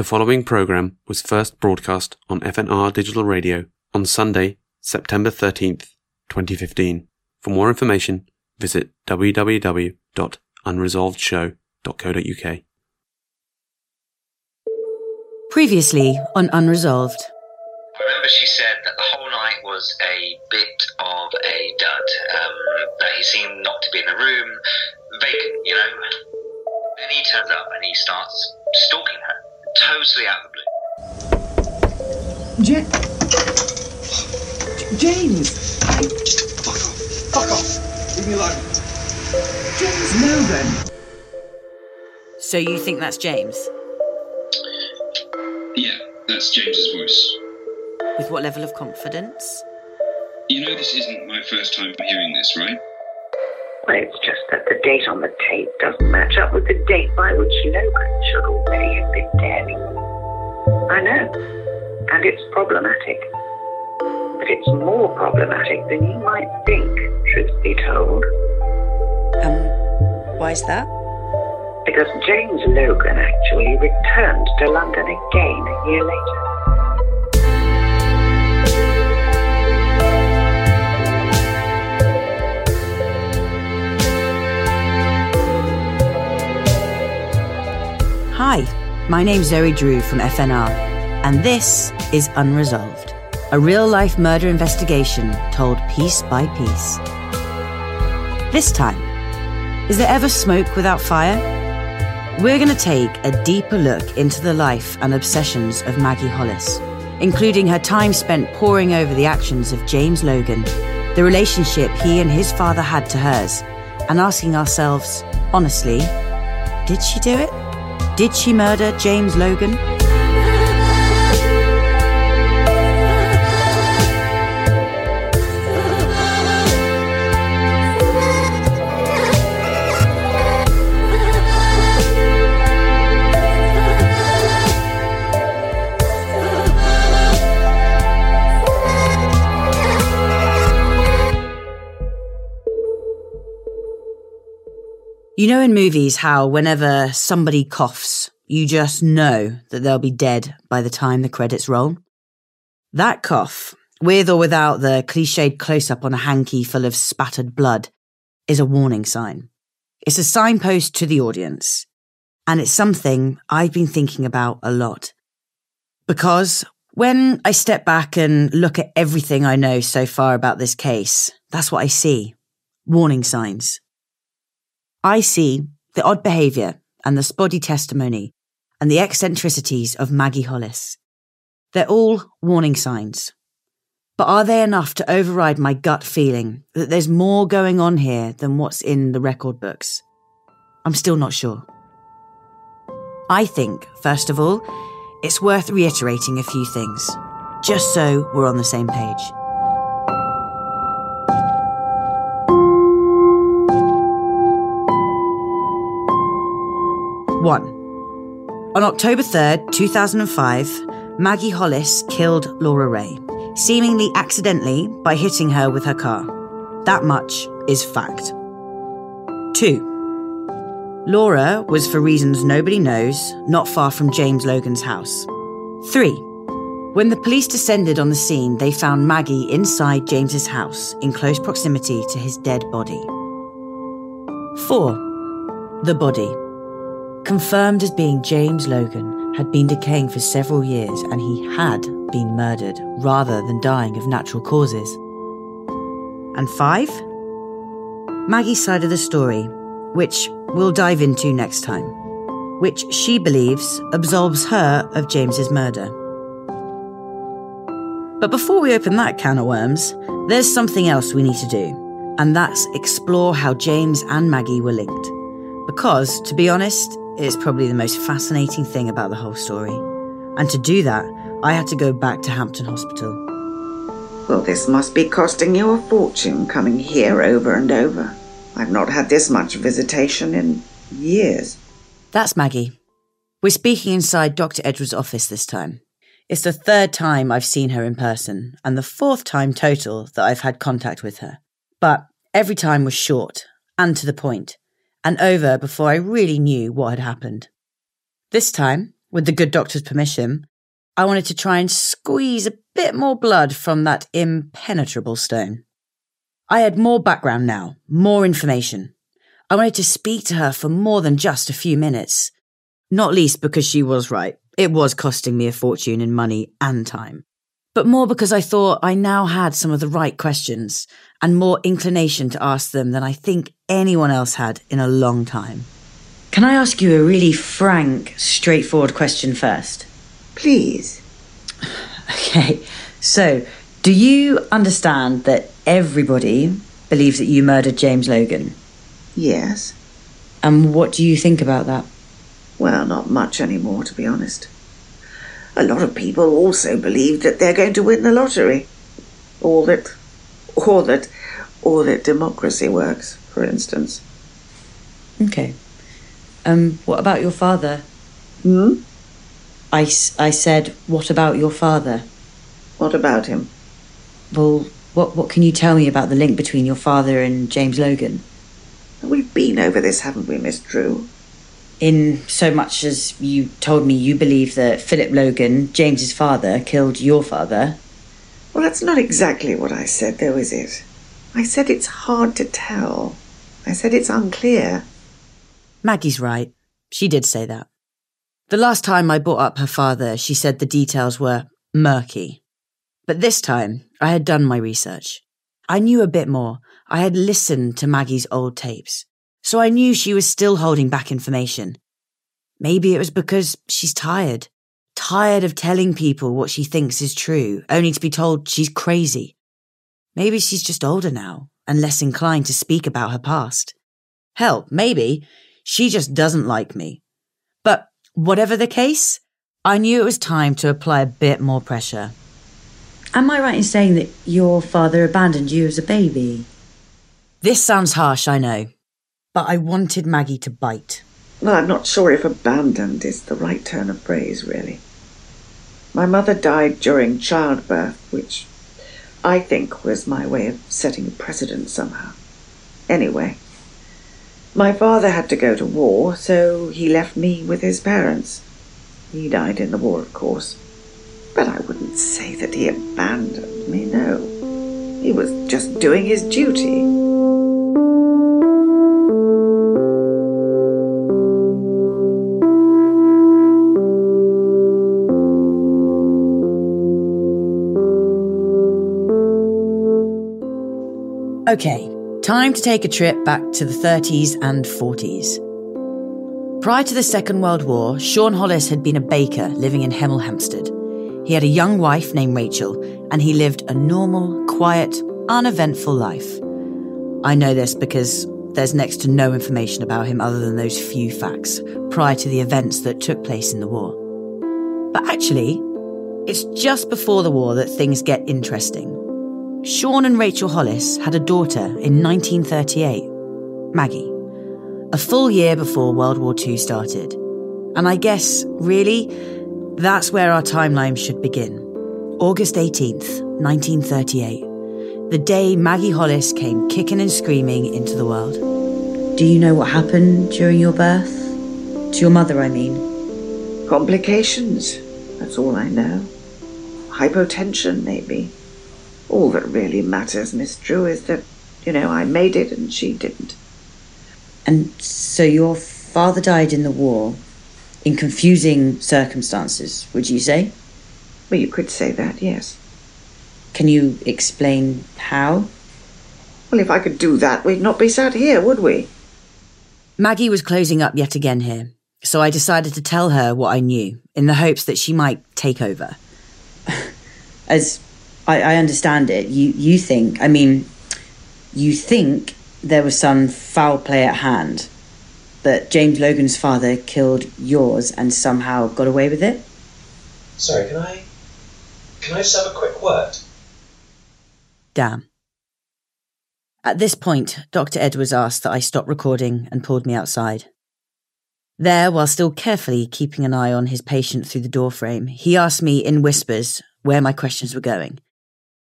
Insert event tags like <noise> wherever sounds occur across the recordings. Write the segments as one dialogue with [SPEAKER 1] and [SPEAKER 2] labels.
[SPEAKER 1] The following program was first broadcast on FNR Digital Radio on Sunday, September 13th, 2015. For more information, visit www.unresolvedshow.co.uk.
[SPEAKER 2] Previously on Unresolved.
[SPEAKER 3] I remember she said that the whole night was a bit of a dud. Um, that he seemed not to be in the room, vacant, you know. Then he turns up and he starts stalking her, totally out of the blue.
[SPEAKER 4] Ja- J- James!
[SPEAKER 5] Fuck off. Fuck off. Leave me alone.
[SPEAKER 4] James Logan!
[SPEAKER 2] So you think that's James?
[SPEAKER 6] Yeah, that's James's voice.
[SPEAKER 2] With what level of confidence?
[SPEAKER 6] You know this isn't my first time hearing this, right?
[SPEAKER 7] It's just that the date on the tape doesn't match up with the date by which Logan should already have been dead. I know, and it's problematic. But it's more problematic than you might think, truth be told.
[SPEAKER 2] Um, why is that?
[SPEAKER 7] Because James Logan actually returned to London again a year later.
[SPEAKER 2] My name's Zoe Drew from FNR, and this is Unresolved, a real life murder investigation told piece by piece. This time, is there ever smoke without fire? We're going to take a deeper look into the life and obsessions of Maggie Hollis, including her time spent poring over the actions of James Logan, the relationship he and his father had to hers, and asking ourselves, honestly, did she do it? Did she murder James Logan? You know in movies how whenever somebody coughs, you just know that they'll be dead by the time the credits roll? That cough, with or without the cliched close up on a hanky full of spattered blood, is a warning sign. It's a signpost to the audience. And it's something I've been thinking about a lot. Because when I step back and look at everything I know so far about this case, that's what I see. Warning signs. I see the odd behaviour and the spotty testimony and the eccentricities of Maggie Hollis. They're all warning signs. But are they enough to override my gut feeling that there's more going on here than what's in the record books? I'm still not sure. I think, first of all, it's worth reiterating a few things, just so we're on the same page. One. On October 3rd, 2005, Maggie Hollis killed Laura Ray, seemingly accidentally by hitting her with her car. That much is fact. Two. Laura was, for reasons nobody knows, not far from James Logan's house. Three. When the police descended on the scene, they found Maggie inside James's house in close proximity to his dead body. Four. The body. Confirmed as being James Logan, had been decaying for several years and he had been murdered rather than dying of natural causes. And five? Maggie's side of the story, which we'll dive into next time, which she believes absolves her of James's murder. But before we open that can of worms, there's something else we need to do, and that's explore how James and Maggie were linked. Because, to be honest, it's probably the most fascinating thing about the whole story. And to do that, I had to go back to Hampton Hospital.
[SPEAKER 7] Well, this must be costing you a fortune coming here over and over. I've not had this much visitation in years.
[SPEAKER 2] That's Maggie. We're speaking inside Dr. Edwards' office this time. It's the third time I've seen her in person, and the fourth time total that I've had contact with her. But every time was short and to the point, and over before I really knew what had happened. This time, with the good doctor's permission, I wanted to try and squeeze a bit more blood from that impenetrable stone. I had more background now, more information. I wanted to speak to her for more than just a few minutes. Not least because she was right. It was costing me a fortune in money and time. But more because I thought I now had some of the right questions and more inclination to ask them than I think anyone else had in a long time. Can I ask you a really frank, straightforward question first?
[SPEAKER 7] Please. <sighs>
[SPEAKER 2] Okay, so do you understand that everybody believes that you murdered James Logan?
[SPEAKER 7] Yes.
[SPEAKER 2] And what do you think about that?
[SPEAKER 7] Well, not much anymore, to be honest. A lot of people also believe that they're going to win the lottery. Or that, or that, or that democracy works, for instance.
[SPEAKER 2] Okay. Um, what about your father?
[SPEAKER 7] Hmm?
[SPEAKER 2] I, I said, what about your father?
[SPEAKER 7] What about him?
[SPEAKER 2] Well, what, what can you tell me about the link between your father and James Logan?
[SPEAKER 7] We've been over this, haven't we, Miss Drew?
[SPEAKER 2] In so much as you told me you believe that Philip Logan, James's father, killed your father.
[SPEAKER 7] Well, that's not exactly what I said, though, is it? I said it's hard to tell. I said it's unclear.
[SPEAKER 2] Maggie's right. She did say that. The last time I brought up her father, she said the details were murky. But this time, I had done my research. I knew a bit more. I had listened to Maggie's old tapes. So I knew she was still holding back information. Maybe it was because she's tired. Tired of telling people what she thinks is true, only to be told she's crazy. Maybe she's just older now and less inclined to speak about her past. Hell, maybe she just doesn't like me. But whatever the case, I knew it was time to apply a bit more pressure. Am I right in saying that your father abandoned you as a baby? This sounds harsh, I know, but I wanted Maggie to bite.
[SPEAKER 7] Well, I'm not sure if abandoned is the right turn of phrase, really. My mother died during childbirth, which I think was my way of setting a precedent somehow. Anyway, my father had to go to war, so he left me with his parents. He died in the war, of course. But I wouldn't say that he abandoned me, no. He was just doing his duty.
[SPEAKER 2] Okay, time to take a trip back to the 30s and 40s. Prior to the Second World War, Sean Hollis had been a baker living in Hemel Hempstead. He had a young wife named Rachel, and he lived a normal, quiet, uneventful life. I know this because there's next to no information about him other than those few facts prior to the events that took place in the war. But actually, it's just before the war that things get interesting. Sean and Rachel Hollis had a daughter in 1938, Maggie, a full year before World War II started. And I guess, really, that's where our timeline should begin. August 18th, 1938, the day Maggie Hollis came kicking and screaming into the world. Do you know what happened during your birth? To your mother, I mean.
[SPEAKER 7] Complications, that's all I know. Hypotension, maybe. All that really matters, Miss Drew, is that, you know, I made it and she didn't.
[SPEAKER 2] And so your father died in the war in confusing circumstances, would you say?
[SPEAKER 7] Well, you could say that, yes.
[SPEAKER 2] Can you explain how?
[SPEAKER 7] Well, if I could do that, we'd not be sat here, would we?
[SPEAKER 2] Maggie was closing up yet again here, so I decided to tell her what I knew in the hopes that she might take over. As I, I understand it, you, you think, I mean, you think there was some foul play at hand, that James Logan's father killed yours and somehow got away with it?
[SPEAKER 8] Sorry, can I. Can I just have a quick word?
[SPEAKER 2] Damn. At this point, Dr. Edwards asked that I stop recording and pulled me outside. There, while still carefully keeping an eye on his patient through the doorframe, he asked me in whispers where my questions were going.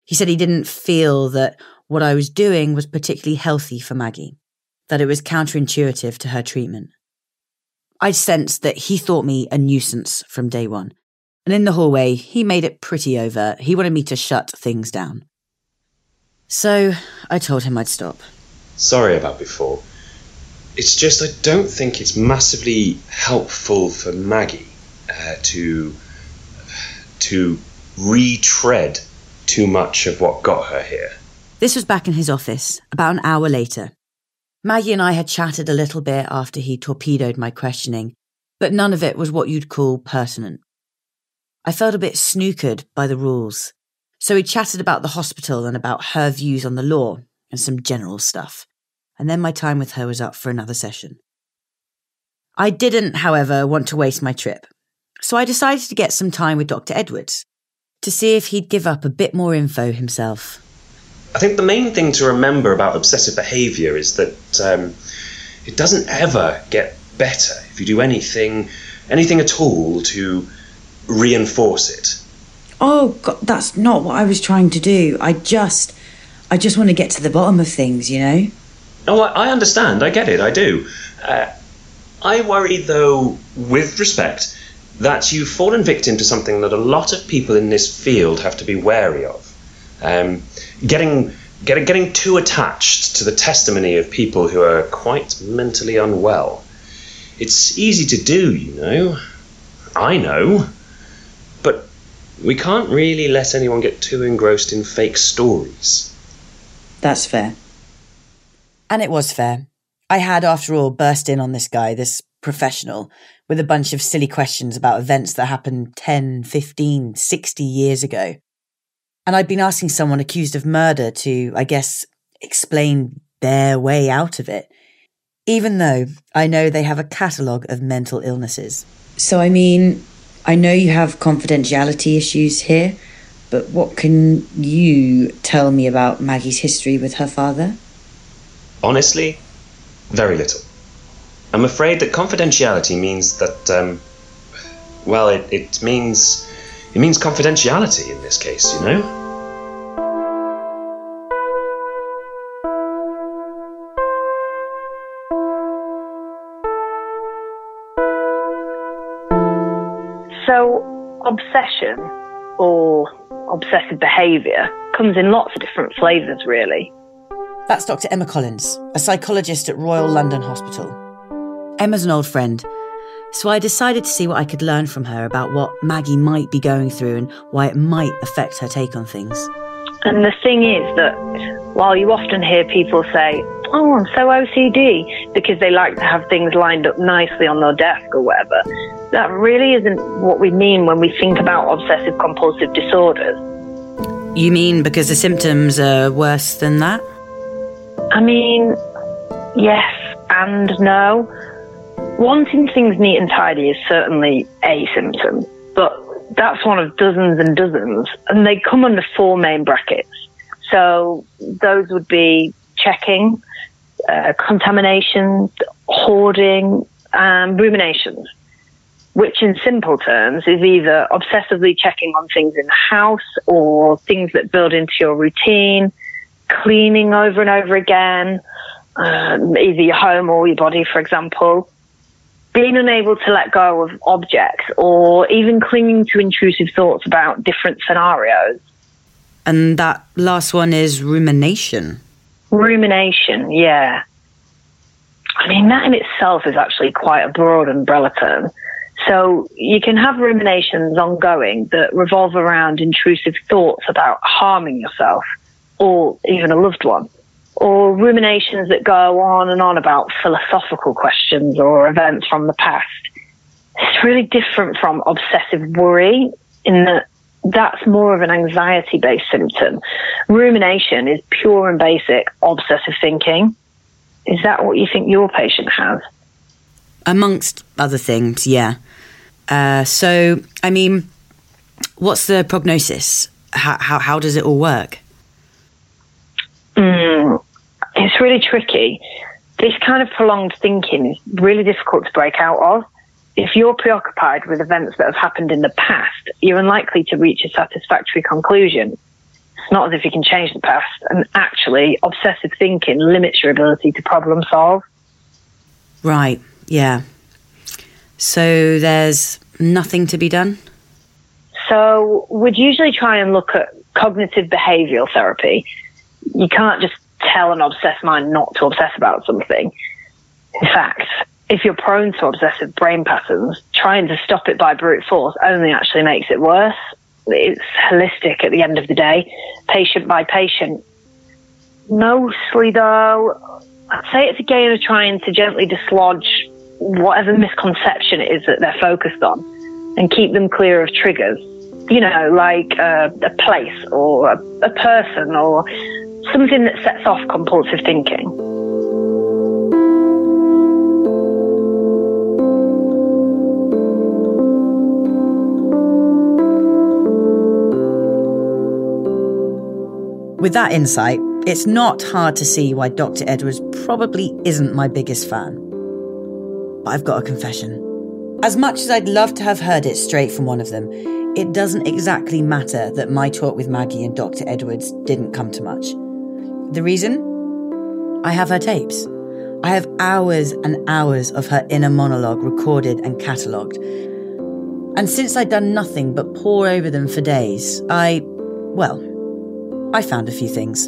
[SPEAKER 2] He said he didn't feel that what I was doing was particularly healthy for Maggie, that it was counterintuitive to her treatment. I sensed that he thought me a nuisance from day one, and in the hallway, he made it pretty overt. He wanted me to shut things down. So I told him I'd stop.
[SPEAKER 8] Sorry about before. It's just I don't think it's massively helpful for Maggie uh, to to retread too much of what got her here.
[SPEAKER 2] This was back in his office, about an hour later. Maggie and I had chatted a little bit after he torpedoed my questioning, but none of it was what you'd call pertinent. I felt a bit snookered by the rules, so we chatted about the hospital and about her views on the law and some general stuff, and then my time with her was up for another session. I didn't, however, want to waste my trip, so I decided to get some time with Dr. Edwards to see if he'd give up a bit more info himself.
[SPEAKER 8] I think the main thing to remember about obsessive behaviour is that um, it doesn't ever get better if you do anything, anything at all to reinforce it.
[SPEAKER 2] Oh God, that's not what I was trying to do. I just, I just want to get to the bottom of things, you know.
[SPEAKER 8] Oh, I, I understand. I get it. I do. Uh, I worry, though, with respect, that you've fallen victim to something that a lot of people in this field have to be wary of. Um, getting, getting, getting too attached to the testimony of people who are quite mentally unwell. It's easy to do, you know. I know. But we can't really let anyone get too engrossed in fake stories.
[SPEAKER 2] That's fair. And it was fair. I had, after all, burst in on this guy, this professional, with a bunch of silly questions about events that happened 10, 15, 60 years ago. And I'd been asking someone accused of murder to, I guess, explain their way out of it, even though I know they have a catalogue of mental illnesses. So, I mean, I know you have confidentiality issues here, but what can you tell me about Maggie's history with her father?
[SPEAKER 8] Honestly, very little. I'm afraid that confidentiality means that, um, well, it, it means it means confidentiality in this case, you know.
[SPEAKER 9] So, obsession or obsessive behaviour comes in lots of different flavours, really.
[SPEAKER 2] That's Dr. Emma Collins, a psychologist at Royal London Hospital. Emma's an old friend, so I decided to see what I could learn from her about what Maggie might be going through and why it might affect her take on things.
[SPEAKER 9] And the thing is that while you often hear people say, Oh, I'm so OCD because they like to have things lined up nicely on their desk or whatever, that really isn't what we mean when we think about obsessive compulsive disorders.
[SPEAKER 2] You mean because the symptoms are worse than that?
[SPEAKER 9] I mean, yes and no. Wanting things neat and tidy is certainly a symptom, but that's one of dozens and dozens, and they come under four main brackets. So those would be checking, uh, contamination, hoarding, and ruminations, which in simple terms is either obsessively checking on things in the house or things that build into your routine, cleaning over and over again, um, either your home or your body, for example, being unable to let go of objects or even clinging to intrusive thoughts about different scenarios.
[SPEAKER 2] And that last one is rumination.
[SPEAKER 9] Rumination, yeah. I mean, that in itself is actually quite a broad umbrella term. So you can have ruminations ongoing that revolve around intrusive thoughts about harming yourself or even a loved one, or ruminations that go on and on about philosophical questions or events from the past. It's really different from obsessive worry in that that's more of an anxiety based symptom. Rumination is pure and basic obsessive thinking. Is that what you think your patient has?
[SPEAKER 2] Amongst other things, yeah. Uh, so, I mean, what's the prognosis? How, how, how does it all work?
[SPEAKER 9] Mm, it's really tricky. This kind of prolonged thinking is really difficult to break out of. If you're preoccupied with events that have happened in the past, you're unlikely to reach a satisfactory conclusion. It's not as if you can change the past, and actually, obsessive thinking limits your ability to problem solve.
[SPEAKER 2] Right, yeah. So there's nothing to be done?
[SPEAKER 9] So we'd usually try and look at cognitive behavioral therapy. You can't just tell an obsessed mind not to obsess about something. In fact, if you're prone to obsessive brain patterns, trying to stop it by brute force only actually makes it worse. It's holistic at the end of the day, patient by patient. Mostly, though, I'd say it's a game of trying to gently dislodge whatever misconception it is that they're focused on and keep them clear of triggers. You know, like a, a place or a, a person or something that sets off compulsive thinking.
[SPEAKER 2] With that insight, it's not hard to see why Dr. Edwards probably isn't my biggest fan. But I've got a confession. As much as I'd love to have heard it straight from one of them, it doesn't exactly matter that my talk with Maggie and Dr. Edwards didn't come to much. The reason? I have her tapes. I have hours and hours of her inner monologue recorded and catalogued. And since I'd done nothing but pore over them for days, I, well, I found a few things.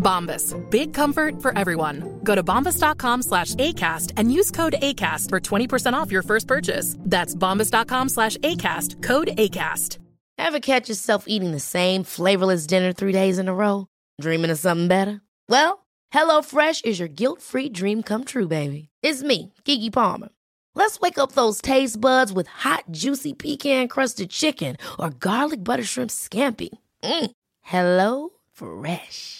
[SPEAKER 10] Bombas. Big comfort for everyone. Go to bombas.com slash ACAST and use code ACAST for 20% off your first purchase. That's bombas.com slash ACAST. Code ACAST.
[SPEAKER 11] Ever catch yourself eating the same flavorless dinner three days in a row? Dreaming of something better? Well, HelloFresh is your guilt-free dream come true, baby. It's me, Keke Palmer. Let's wake up those taste buds with hot, juicy pecan-crusted chicken or garlic butter shrimp scampi. Mm. Hello Fresh.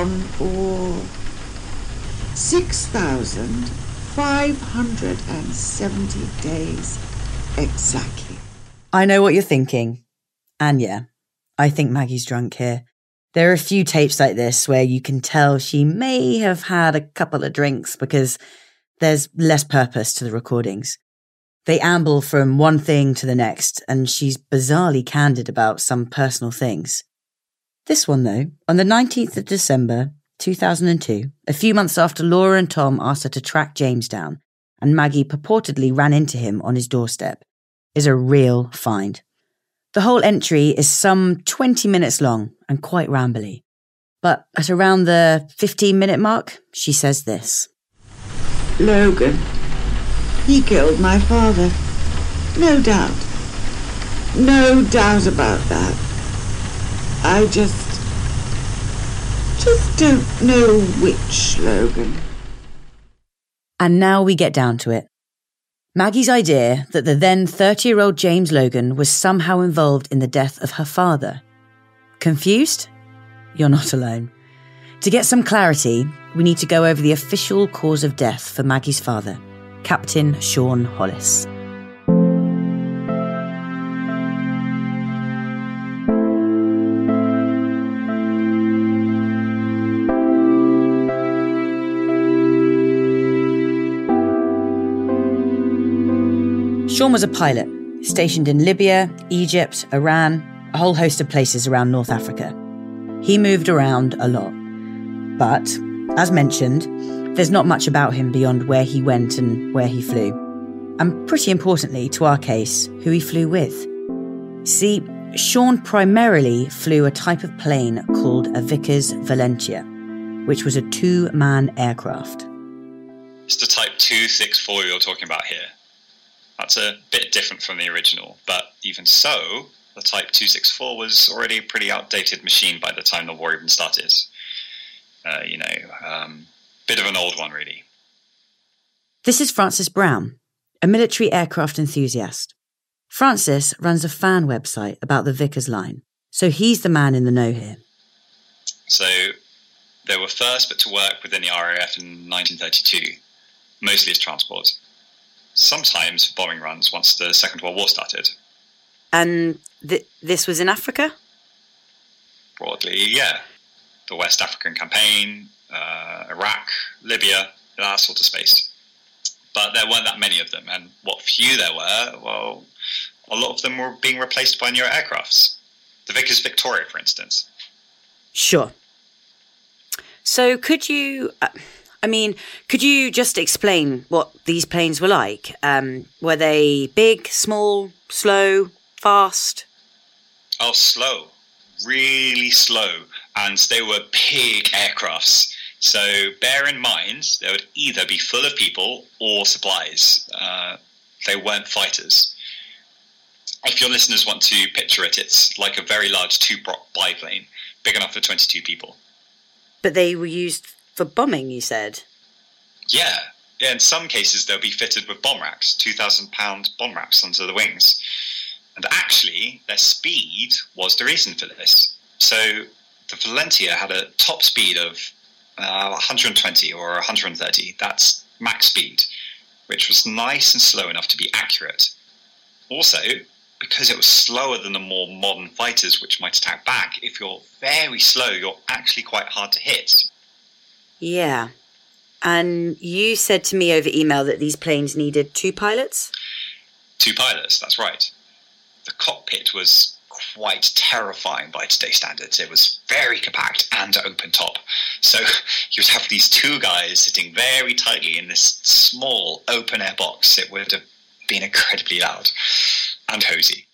[SPEAKER 4] Been for 570 days exactly.
[SPEAKER 2] I know what you're thinking. And yeah, I think Maggie's drunk here. There are a few tapes like this where you can tell she may have had a couple of drinks because there's less purpose to the recordings. They amble from one thing to the next, and she's bizarrely candid about some personal things. This one, though, on the 19th of December, 2002, a few months after Laura and Tom asked her to track James down, and Maggie purportedly ran into him on his doorstep, is a real find. The whole entry is some 20 minutes long and quite rambly. But at around the 15 minute mark, she says this
[SPEAKER 4] Logan. He killed my father. No doubt. No doubt about that. I just. just don't know which Logan.
[SPEAKER 2] And now we get down to it. Maggie's idea that the then 30 year old James Logan was somehow involved in the death of her father. Confused? You're not alone. To get some clarity, we need to go over the official cause of death for Maggie's father, Captain Sean Hollis. Was a pilot, stationed in Libya, Egypt, Iran, a whole host of places around North Africa. He moved around a lot. But, as mentioned, there's not much about him beyond where he went and where he flew. And pretty importantly to our case, who he flew with. See, Sean primarily flew a type of plane called a Vickers Valentia, which was a two man aircraft.
[SPEAKER 12] It's the Type 264 you're talking about here. That's a bit different from the original, but even so, the Type 264 was already a pretty outdated machine by the time the war even started. Uh, you know, um, bit of an old one, really.
[SPEAKER 2] This is Francis Brown, a military aircraft enthusiast. Francis runs a fan website about the Vickers line, so he's the man in the know here.
[SPEAKER 12] So they were first but to work within the RAF in 1932, mostly as transport sometimes bombing runs once the Second World War started.
[SPEAKER 2] And th- this was in Africa?
[SPEAKER 12] Broadly, yeah. The West African campaign, uh, Iraq, Libya, that sort of space. But there weren't that many of them, and what few there were, well, a lot of them were being replaced by newer aircrafts. The Vickers Victoria, for instance.
[SPEAKER 2] Sure. So, could you. Uh, I mean, could you just explain what these planes were like? Um, were they big, small, slow, fast?
[SPEAKER 12] Oh, slow. Really slow. And they were big aircrafts. So bear in mind, they would either be full of people or supplies. Uh, they weren't fighters. If your listeners want to picture it, it's like a very large two prop biplane, big enough for 22 people.
[SPEAKER 2] But they were used for bombing, you said?
[SPEAKER 12] Yeah. Yeah, in some cases they'll be fitted with bomb racks, 2,000 pound bomb racks under the wings. And actually, their speed was the reason for this. So the Valentia had a top speed of uh, 120 or 130. That's max speed, which was nice and slow enough to be accurate. Also, because it was slower than the more modern fighters, which might attack back, if you're very slow, you're actually quite hard to hit.
[SPEAKER 2] Yeah. And you said to me over email that these planes needed two pilots?
[SPEAKER 12] Two pilots, that's right. The cockpit was quite terrifying by today's standards. It was very compact and open top. So <laughs> you would have these two guys sitting very tightly in this small open air box. It would have been incredibly loud and hosey.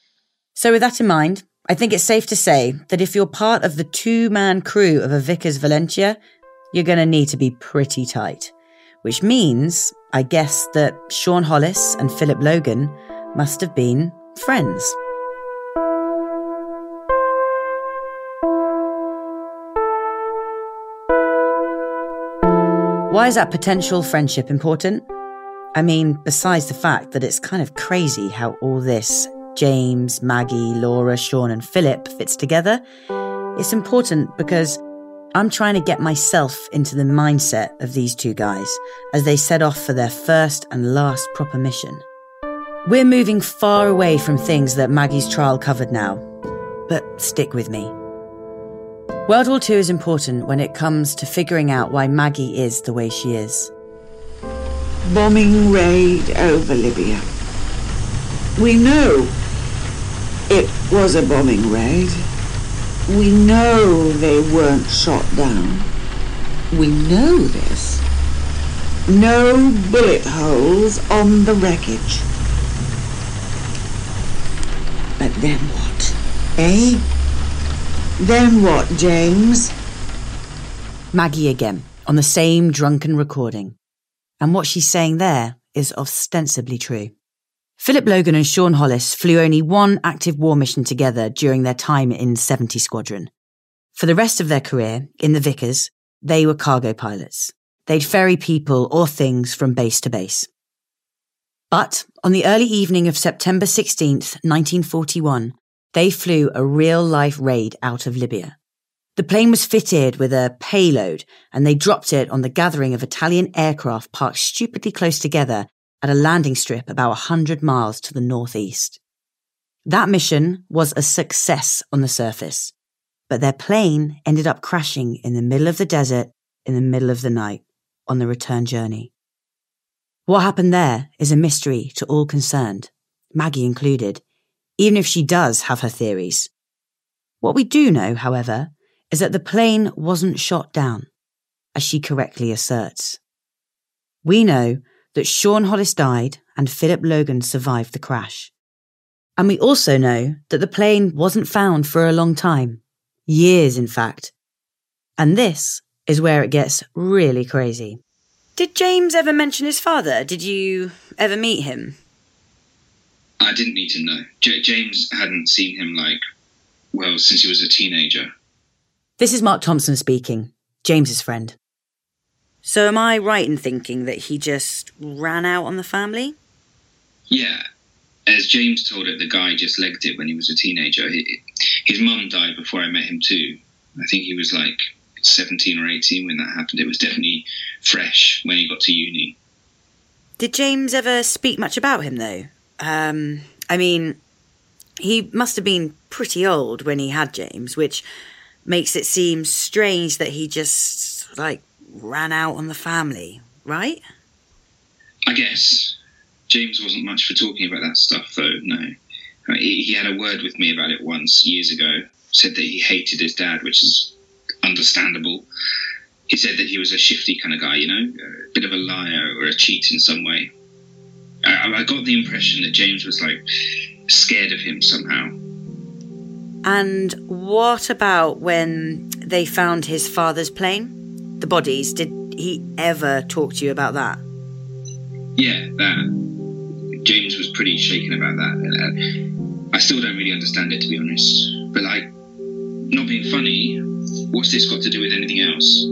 [SPEAKER 2] So, with that in mind, I think it's safe to say that if you're part of the two man crew of a Vickers Valentia, you're going to need to be pretty tight. Which means, I guess, that Sean Hollis and Philip Logan must have been friends. Why is that potential friendship important? I mean, besides the fact that it's kind of crazy how all this James, Maggie, Laura, Sean, and Philip fits together, it's important because I'm trying to get myself into the mindset of these two guys as they set off for their first and last proper mission. We're moving far away from things that Maggie's trial covered now, but stick with me. World War II is important when it comes to figuring out why Maggie is the way she is.
[SPEAKER 4] Bombing raid over Libya. We know it was a bombing raid. We know they weren't shot down. We know this. No bullet holes on the wreckage. But then what? Eh? Then what, James?
[SPEAKER 2] Maggie again, on the same drunken recording. And what she's saying there is ostensibly true. Philip Logan and Sean Hollis flew only one active war mission together during their time in 70 Squadron. For the rest of their career, in the Vickers, they were cargo pilots. They'd ferry people or things from base to base. But on the early evening of September 16th, 1941, they flew a real life raid out of Libya. The plane was fitted with a payload and they dropped it on the gathering of Italian aircraft parked stupidly close together at a landing strip about 100 miles to the northeast. That mission was a success on the surface, but their plane ended up crashing in the middle of the desert in the middle of the night on the return journey. What happened there is a mystery to all concerned, Maggie included, even if she does have her theories. What we do know, however, is that the plane wasn't shot down, as she correctly asserts. We know that Sean Hollis died and Philip Logan survived the crash. And we also know that the plane wasn't found for a long time. Years, in fact. And this is where it gets really crazy. Did James ever mention his father? Did you ever meet him?
[SPEAKER 6] I didn't meet him, no. J- James hadn't seen him, like, well, since he was a teenager.
[SPEAKER 2] This is Mark Thompson speaking, James's friend. So am I right in thinking that he just ran out on the family?
[SPEAKER 6] Yeah. As James told it, the guy just legged it when he was a teenager. He, his mum died before I met him, too. I think he was like 17 or 18 when that happened. It was definitely fresh when he got to uni.
[SPEAKER 2] Did James ever speak much about him, though? Um, I mean, he must have been pretty old when he had James, which makes it seem strange that he just, like, ran out on the family, right?
[SPEAKER 6] I guess. James wasn't much for talking about that stuff, though, no. Uh, he, he had a word with me about it once, years ago. Said that he hated his dad, which is understandable. He said that he was a shifty kind of guy, you know, a bit of a liar or a cheat in some way. Uh, I, I got the impression that James was like scared of him somehow.
[SPEAKER 2] And what about when they found his father's plane? The bodies, did he ever talk to you about that?
[SPEAKER 6] Yeah, that. James was pretty shaken about that. Uh, I still don't really understand it, to be honest. But, like, not being funny, what's this got to do with anything else?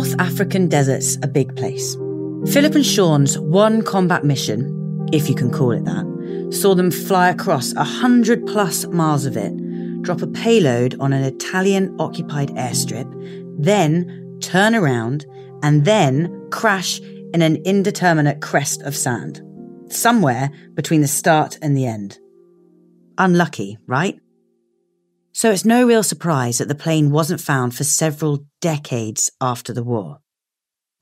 [SPEAKER 2] North African desert's a big place. Philip and Sean's one combat mission, if you can call it that, saw them fly across a hundred plus miles of it, drop a payload on an Italian occupied airstrip, then turn around and then crash in an indeterminate crest of sand, somewhere between the start and the end. Unlucky, right? So it's no real surprise that the plane wasn't found for several decades after the war.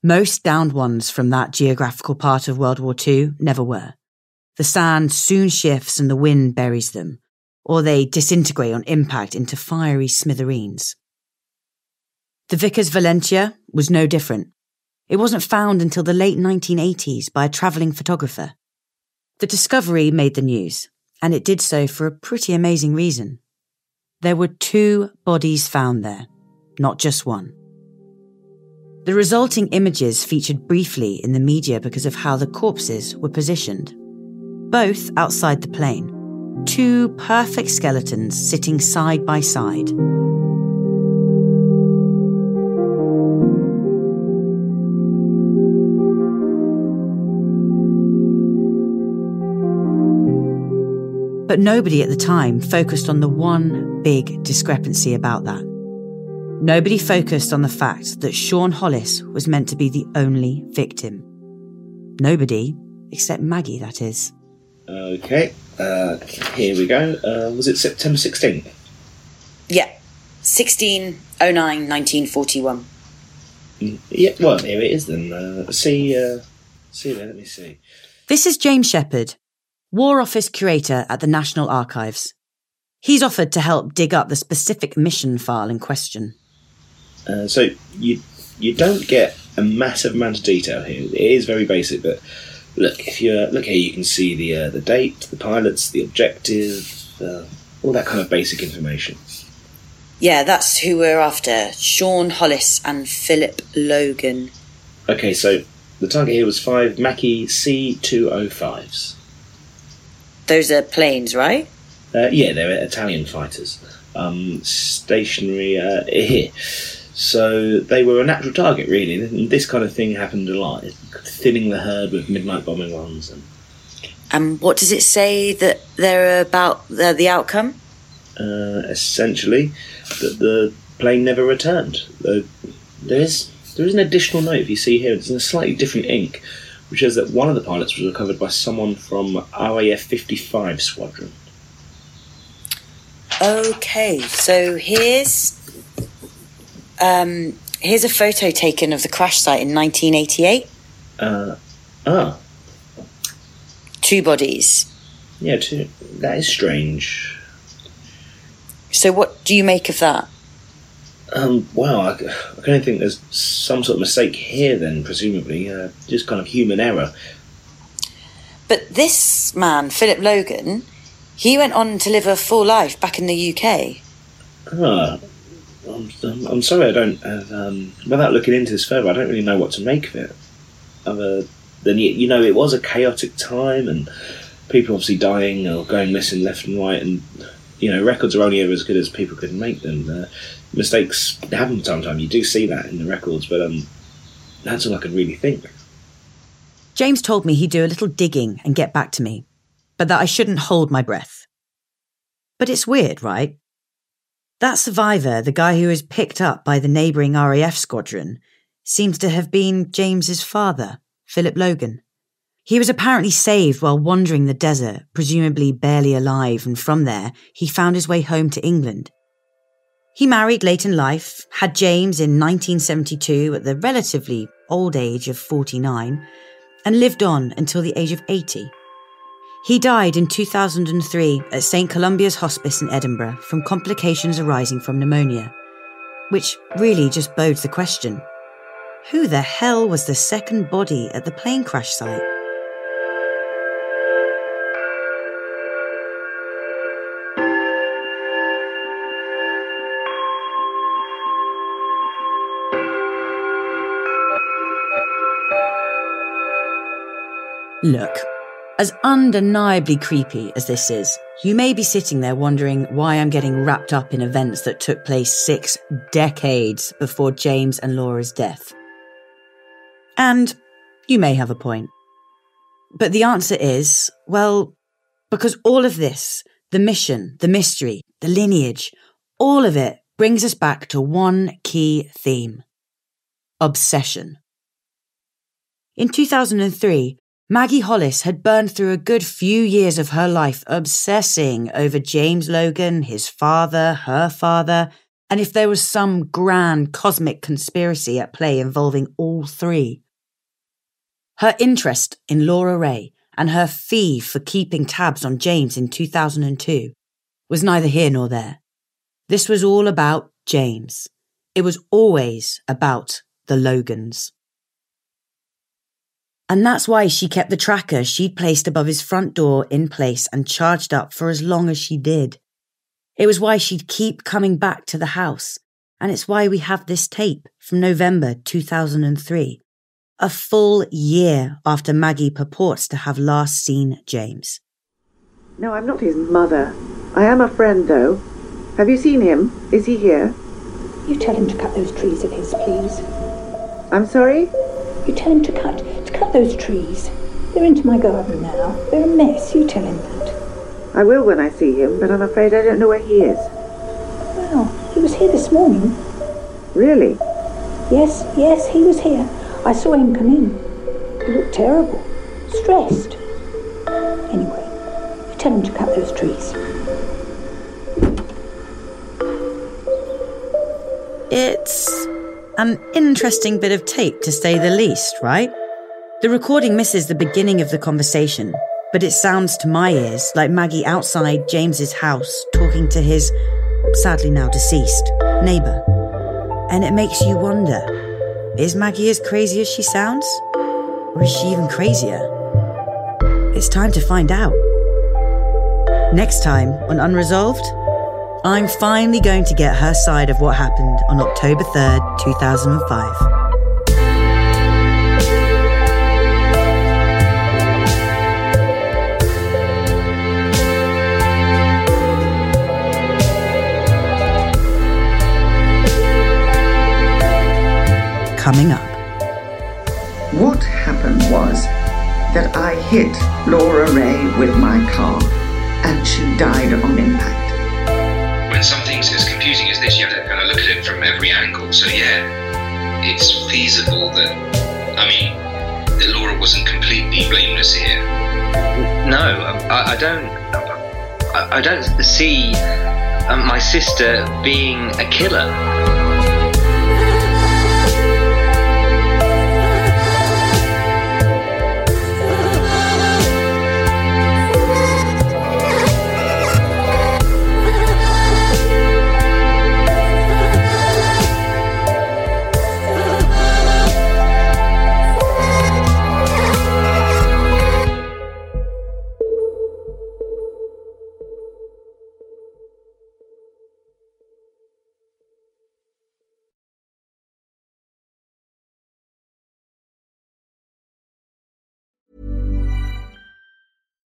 [SPEAKER 2] Most downed ones from that geographical part of World War II never were. The sand soon shifts and the wind buries them, or they disintegrate on impact into fiery smithereens. The Vickers Valentia was no different. It wasn't found until the late 1980s by a travelling photographer. The discovery made the news, and it did so for a pretty amazing reason. There were two bodies found there, not just one. The resulting images featured briefly in the media because of how the corpses were positioned. Both outside the plane, two perfect skeletons sitting side by side. But nobody at the time focused on the one big discrepancy about that. Nobody focused on the fact that Sean Hollis was meant to be the only victim. Nobody, except Maggie, that is.
[SPEAKER 13] Okay, uh, here we go. Uh, was it September 16th?
[SPEAKER 2] Yeah, 1609 1941.
[SPEAKER 13] Mm, Yeah, well, here it is then. Uh, see, uh, see there, let me see.
[SPEAKER 2] This is James Shepherd, War Office Curator at the National Archives. He's offered to help dig up the specific mission file in question.
[SPEAKER 13] Uh, so you you don't get a massive amount of detail here. It is very basic, but look, if you look here, you can see the uh, the date, the pilots, the objective, uh, all that kind of basic information.
[SPEAKER 2] Yeah, that's who we're after Sean Hollis and Philip Logan.
[SPEAKER 13] Okay, so the target here was five Macchi C two O fives.
[SPEAKER 2] Those are planes, right?
[SPEAKER 13] Uh, yeah, they're Italian fighters. Um, stationary uh, <laughs> here. So they were a natural target, really. And This kind of thing happened a lot, thinning the herd with midnight bombing runs. And
[SPEAKER 2] And what does it say that they're about uh, the outcome?
[SPEAKER 13] uh, essentially, that the plane never returned. There is there is an additional note if you see here. It's in a slightly different ink, which says that one of the pilots was recovered by someone from RAF 55 squadron.
[SPEAKER 2] Okay, so here's um, here's a photo taken of the crash site in 1988.
[SPEAKER 13] Uh, ah,
[SPEAKER 2] Two bodies.
[SPEAKER 13] yeah, too, that is strange.
[SPEAKER 2] So what do you make of that?
[SPEAKER 13] Um, wow, I, I can only think there's some sort of mistake here. Then, presumably, uh, just kind of human error.
[SPEAKER 2] But this man, Philip Logan, he went on to live a full life back in the UK.
[SPEAKER 13] Ah, I'm, I'm, I'm sorry, I don't. Have, um, without looking into this further, I don't really know what to make of it. Other than you, you know, it was a chaotic time, and people obviously dying or going missing left and right, and you know, records are only ever as good as people could make them. Uh, mistakes happen from time to time. You do see that in the records, but um, that's all I can really think.
[SPEAKER 2] James told me he'd do a little digging and get back to me, but that I shouldn't hold my breath. But it's weird, right? That survivor, the guy who was picked up by the neighbouring RAF squadron, seems to have been James's father, Philip Logan. He was apparently saved while wandering the desert, presumably barely alive, and from there he found his way home to England. He married late in life, had James in 1972 at the relatively old age of 49, and lived on until the age of 80. He died in 2003 at St Columba's Hospice in Edinburgh from complications arising from pneumonia, which really just bodes the question who the hell was the second body at the plane crash site? Look, as undeniably creepy as this is, you may be sitting there wondering why I'm getting wrapped up in events that took place six decades before James and Laura's death. And you may have a point. But the answer is, well, because all of this, the mission, the mystery, the lineage, all of it brings us back to one key theme obsession. In 2003, Maggie Hollis had burned through a good few years of her life obsessing over James Logan, his father, her father, and if there was some grand cosmic conspiracy at play involving all three. Her interest in Laura Ray and her fee for keeping tabs on James in 2002 was neither here nor there. This was all about James. It was always about the Logans. And that's why she kept the tracker she'd placed above his front door in place and charged up for as long as she did. It was why she'd keep coming back to the house. And it's why we have this tape from November 2003, a full year after Maggie purports to have last seen James.
[SPEAKER 7] No, I'm not his mother. I am a friend, though. Have you seen him? Is he here?
[SPEAKER 14] You tell him to cut those trees of his, please.
[SPEAKER 7] I'm sorry?
[SPEAKER 14] You tell him to cut, to cut those trees. They're into my garden now. They're a mess. You tell him that.
[SPEAKER 4] I will when I see him, but I'm afraid I don't know where he is.
[SPEAKER 14] Well, he was here this morning.
[SPEAKER 4] Really?
[SPEAKER 14] Yes, yes, he was here. I saw him come in. He looked terrible. Stressed. Anyway, you tell him to cut those trees.
[SPEAKER 2] It's an interesting bit of tape, to say the least, right? The recording misses the beginning of the conversation, but it sounds to my ears like Maggie outside James's house talking to his, sadly now deceased, neighbour. And it makes you wonder is Maggie as crazy as she sounds? Or is she even crazier? It's time to find out. Next time on Unresolved, I'm finally going to get her side of what happened on October 3rd, 2005. Coming up.
[SPEAKER 4] What happened was that I hit Laura Ray with my car and she died on impact.
[SPEAKER 6] As this, you have to kind of look at it from every angle. So yeah, it's feasible that I mean that Laura wasn't completely blameless here.
[SPEAKER 3] No, I, I don't. I, I don't see um, my sister being a killer.